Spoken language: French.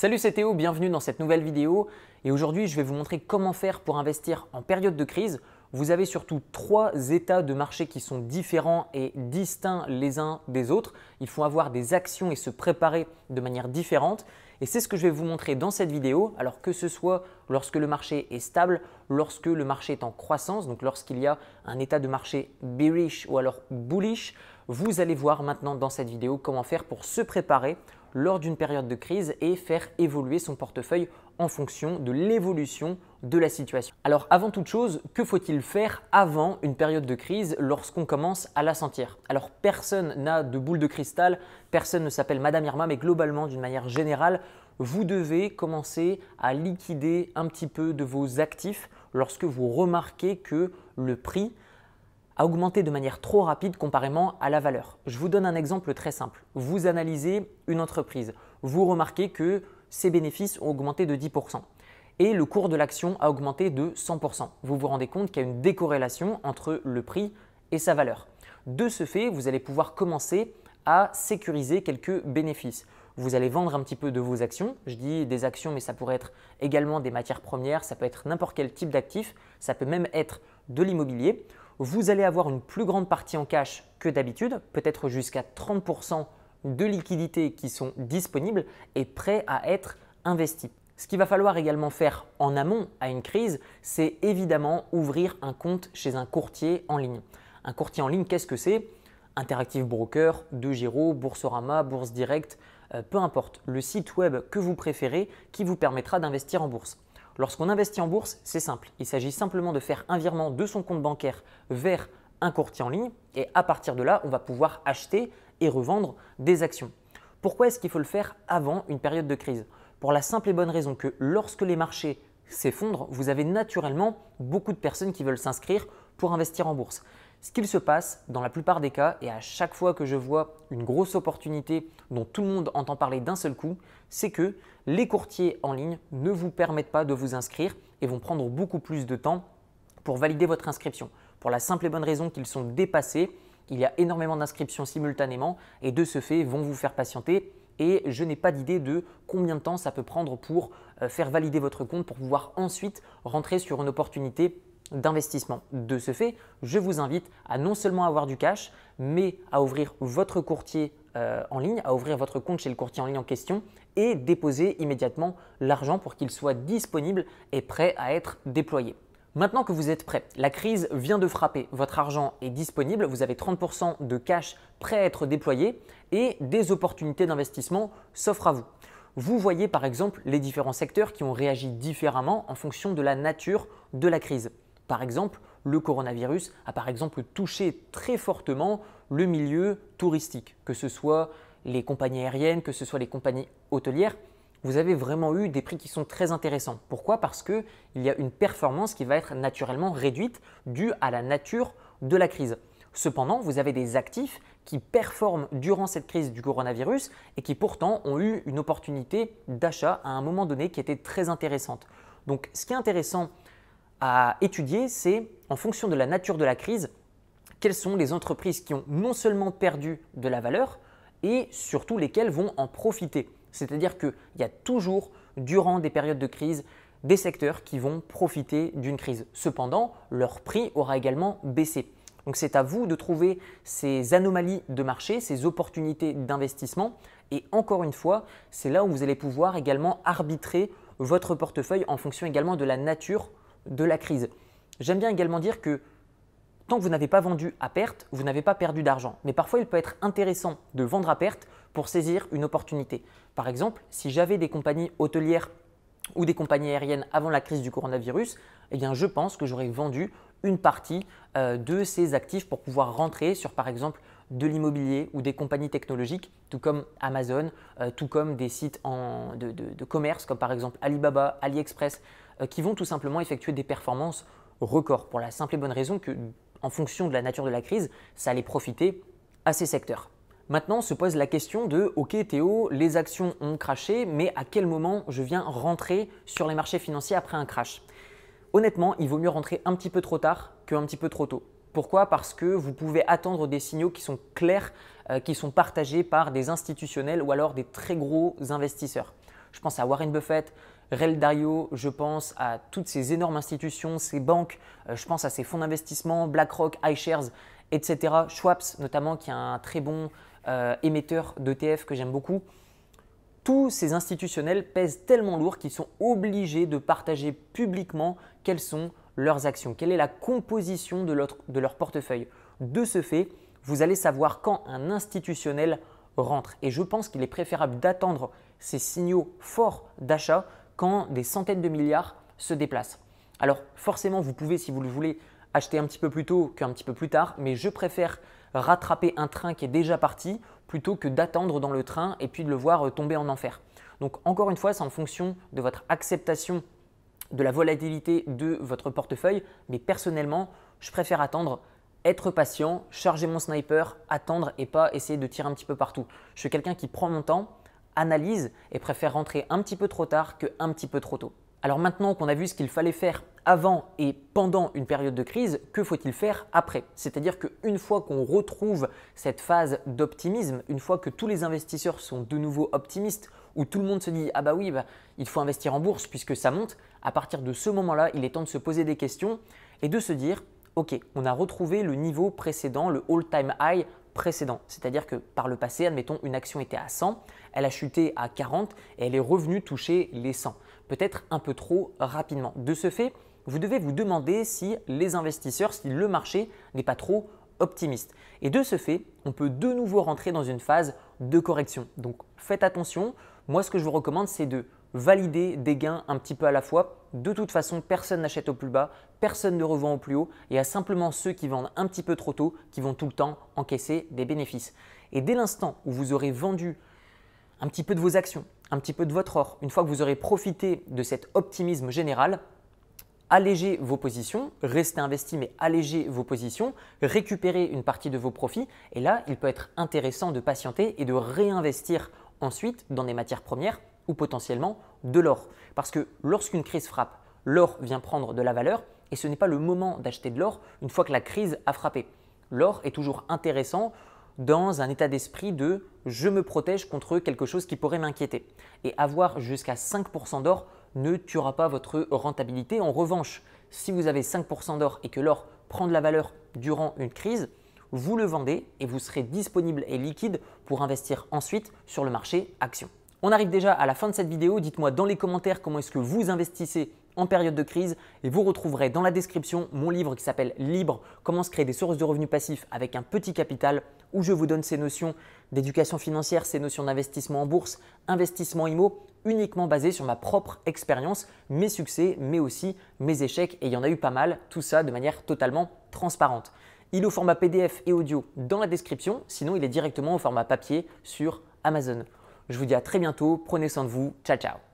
Salut c'est Théo, bienvenue dans cette nouvelle vidéo et aujourd'hui je vais vous montrer comment faire pour investir en période de crise. Vous avez surtout trois états de marché qui sont différents et distincts les uns des autres. Il faut avoir des actions et se préparer de manière différente et c'est ce que je vais vous montrer dans cette vidéo. Alors que ce soit lorsque le marché est stable, lorsque le marché est en croissance, donc lorsqu'il y a un état de marché bearish ou alors bullish, vous allez voir maintenant dans cette vidéo comment faire pour se préparer lors d'une période de crise et faire évoluer son portefeuille en fonction de l'évolution de la situation. Alors avant toute chose, que faut-il faire avant une période de crise lorsqu'on commence à la sentir? Alors personne n'a de boule de cristal, personne ne s'appelle Madame Irma, mais globalement d'une manière générale, vous devez commencer à liquider un petit peu de vos actifs lorsque vous remarquez que le prix a augmenté de manière trop rapide comparément à la valeur. Je vous donne un exemple très simple. Vous analysez une entreprise. Vous remarquez que ses bénéfices ont augmenté de 10% et le cours de l'action a augmenté de 100%. Vous vous rendez compte qu'il y a une décorrélation entre le prix et sa valeur. De ce fait, vous allez pouvoir commencer à sécuriser quelques bénéfices. Vous allez vendre un petit peu de vos actions. Je dis des actions, mais ça pourrait être également des matières premières, ça peut être n'importe quel type d'actif, ça peut même être de l'immobilier vous allez avoir une plus grande partie en cash que d'habitude, peut-être jusqu'à 30% de liquidités qui sont disponibles et prêts à être investis. Ce qu'il va falloir également faire en amont à une crise, c'est évidemment ouvrir un compte chez un courtier en ligne. Un courtier en ligne, qu'est-ce que c'est? Interactive Broker, De Giro, Boursorama, Bourse Direct, euh, peu importe, le site web que vous préférez qui vous permettra d'investir en bourse. Lorsqu'on investit en bourse, c'est simple. Il s'agit simplement de faire un virement de son compte bancaire vers un courtier en ligne et à partir de là, on va pouvoir acheter et revendre des actions. Pourquoi est-ce qu'il faut le faire avant une période de crise? Pour la simple et bonne raison que lorsque les marchés s'effondrent, vous avez naturellement beaucoup de personnes qui veulent s'inscrire pour investir en bourse. Ce qu'il se passe dans la plupart des cas, et à chaque fois que je vois une grosse opportunité dont tout le monde entend parler d'un seul coup, c'est que les courtiers en ligne ne vous permettent pas de vous inscrire et vont prendre beaucoup plus de temps pour valider votre inscription. Pour la simple et bonne raison qu'ils sont dépassés, il y a énormément d'inscriptions simultanément et de ce fait vont vous faire patienter et je n'ai pas d'idée de combien de temps ça peut prendre pour euh, faire valider votre compte pour pouvoir ensuite rentrer sur une opportunité d'investissement. De ce fait, je vous invite à non seulement avoir du cash, mais à ouvrir votre courtier euh, en ligne, à ouvrir votre compte chez le courtier en ligne en question et déposer immédiatement l'argent pour qu'il soit disponible et prêt à être déployé. Maintenant que vous êtes prêt, la crise vient de frapper, votre argent est disponible, vous avez 30% de cash prêt à être déployé et des opportunités d'investissement s'offrent à vous. Vous voyez par exemple les différents secteurs qui ont réagi différemment en fonction de la nature de la crise. Par exemple, le coronavirus a par exemple touché très fortement le milieu touristique, que ce soit les compagnies aériennes, que ce soit les compagnies hôtelières. Vous avez vraiment eu des prix qui sont très intéressants. Pourquoi? Parce qu'il y a une performance qui va être naturellement réduite due à la nature de la crise. Cependant, vous avez des actifs qui performent durant cette crise du coronavirus et qui pourtant ont eu une opportunité d'achat à un moment donné qui était très intéressante. Donc ce qui est intéressant à étudier, c'est en fonction de la nature de la crise, quelles sont les entreprises qui ont non seulement perdu de la valeur, et surtout lesquelles vont en profiter. C'est-à-dire qu'il y a toujours, durant des périodes de crise, des secteurs qui vont profiter d'une crise. Cependant, leur prix aura également baissé. Donc c'est à vous de trouver ces anomalies de marché, ces opportunités d'investissement. Et encore une fois, c'est là où vous allez pouvoir également arbitrer votre portefeuille en fonction également de la nature de la crise. J'aime bien également dire que tant que vous n'avez pas vendu à perte, vous n'avez pas perdu d'argent. Mais parfois, il peut être intéressant de vendre à perte pour saisir une opportunité. Par exemple, si j'avais des compagnies hôtelières ou des compagnies aériennes avant la crise du coronavirus, eh je pense que j'aurais vendu une partie euh, de ces actifs pour pouvoir rentrer sur, par exemple, de l'immobilier ou des compagnies technologiques, tout comme Amazon, euh, tout comme des sites de, commerce, comme par exemple Alibaba, AliExpress, qui vont tout simplement effectuer des performances records pour la simple et bonne raison que, en fonction de la nature de la crise, ça allait profiter à ces secteurs. Maintenant se pose la question de OK Théo, les actions ont craché, mais à quel moment je viens rentrer sur les marchés financiers après un crash? Honnêtement, il vaut mieux rentrer un petit peu trop tard qu'un petit peu trop tôt. Pourquoi? Parce que vous pouvez attendre des signaux qui sont clairs, euh, qui sont partagés par des institutionnels ou alors des très gros investisseurs. Je pense à Warren Buffett, Rel Dario, je pense à toutes ces énormes institutions, ces banques, euh, je pense à ces fonds d'investissement, BlackRock, iShares, etc. Schwab notamment, qui est un très bon euh, émetteur d'ETF que j'aime beaucoup. Tous ces institutionnels pèsent tellement lourd qu'ils sont obligés de partager publiquement quelles sont leurs actions, quelle est la composition de, de leur portefeuille. De ce fait, vous allez savoir quand un institutionnel rentre. Et je pense qu'il est préférable d'attendre ces signaux forts d'achat quand des centaines de milliards se déplacent. Alors forcément, vous pouvez, si vous le voulez, acheter un petit peu plus tôt qu'un petit peu plus tard, mais je préfère rattraper un train qui est déjà parti plutôt que d'attendre dans le train et puis de le voir tomber en enfer. Donc encore une fois, c'est en fonction de votre acceptation de la volatilité de votre portefeuille, mais personnellement, je préfère attendre être patient, charger mon sniper, attendre et pas essayer de tirer un petit peu partout. Je suis quelqu'un qui prend mon temps, analyse et préfère rentrer un petit peu trop tard que un petit peu trop tôt. Alors maintenant qu'on a vu ce qu'il fallait faire avant et pendant une période de crise, que faut-il faire après? C'est-à-dire qu'une fois qu'on retrouve cette phase d'optimisme, une fois que tous les investisseurs sont de nouveau optimistes, où tout le monde se dit ah bah oui, bah, il faut investir en bourse puisque ça monte, à partir de ce moment-là, il est temps de se poser des questions et de se dire ok, on a retrouvé le niveau précédent, le all-time high précédent. C'est-à-dire que par le passé, admettons, une action était à 100, elle a chuté à 40 et elle est revenue toucher les 100. Peut-être un peu trop rapidement. De ce fait, vous devez vous demander si les investisseurs, si le marché n'est pas trop optimiste. Et de ce fait, on peut de nouveau rentrer dans une phase de correction. Donc faites attention. Moi, ce que je vous recommande, c'est de valider des gains un petit peu à la fois. De toute façon, personne n'achète au plus bas, personne ne revend au plus haut. Il y a simplement ceux qui vendent un petit peu trop tôt qui vont tout le temps encaisser des bénéfices. Et dès l'instant où vous aurez vendu un petit peu de vos actions, un petit peu de votre or, une fois que vous aurez profité de cet optimisme général, allégez vos positions, restez investi mais allégez vos positions, récupérez une partie de vos profits et là, il peut être intéressant de patienter et de réinvestir ensuite dans des matières premières ou potentiellement de l'or. Parce que lorsqu'une crise frappe, l'or vient prendre de la valeur et ce n'est pas le moment d'acheter de l'or une fois que la crise a frappé. L'or est toujours intéressant dans un état d'esprit de je me protège contre quelque chose qui pourrait m'inquiéter. Et avoir jusqu'à 5% d'or ne tuera pas votre rentabilité. En revanche, si vous avez 5% d'or et que l'or prend de la valeur durant une crise, vous le vendez et vous serez disponible et liquide pour investir ensuite sur le marché action. On arrive déjà à la fin de cette vidéo. Dites-moi dans les commentaires comment est-ce que vous investissez en période de crise et vous retrouverez dans la description mon livre qui s'appelle Libre, comment se créer des sources de revenus passifs avec un petit capital où je vous donne ces notions d'éducation financière, ces notions d'investissement en bourse, investissement IMO uniquement basées sur ma propre expérience, mes succès mais aussi mes échecs et il y en a eu pas mal, tout ça de manière totalement transparente. Il est au format PDF et audio dans la description, sinon il est directement au format papier sur Amazon. Je vous dis à très bientôt, prenez soin de vous, ciao ciao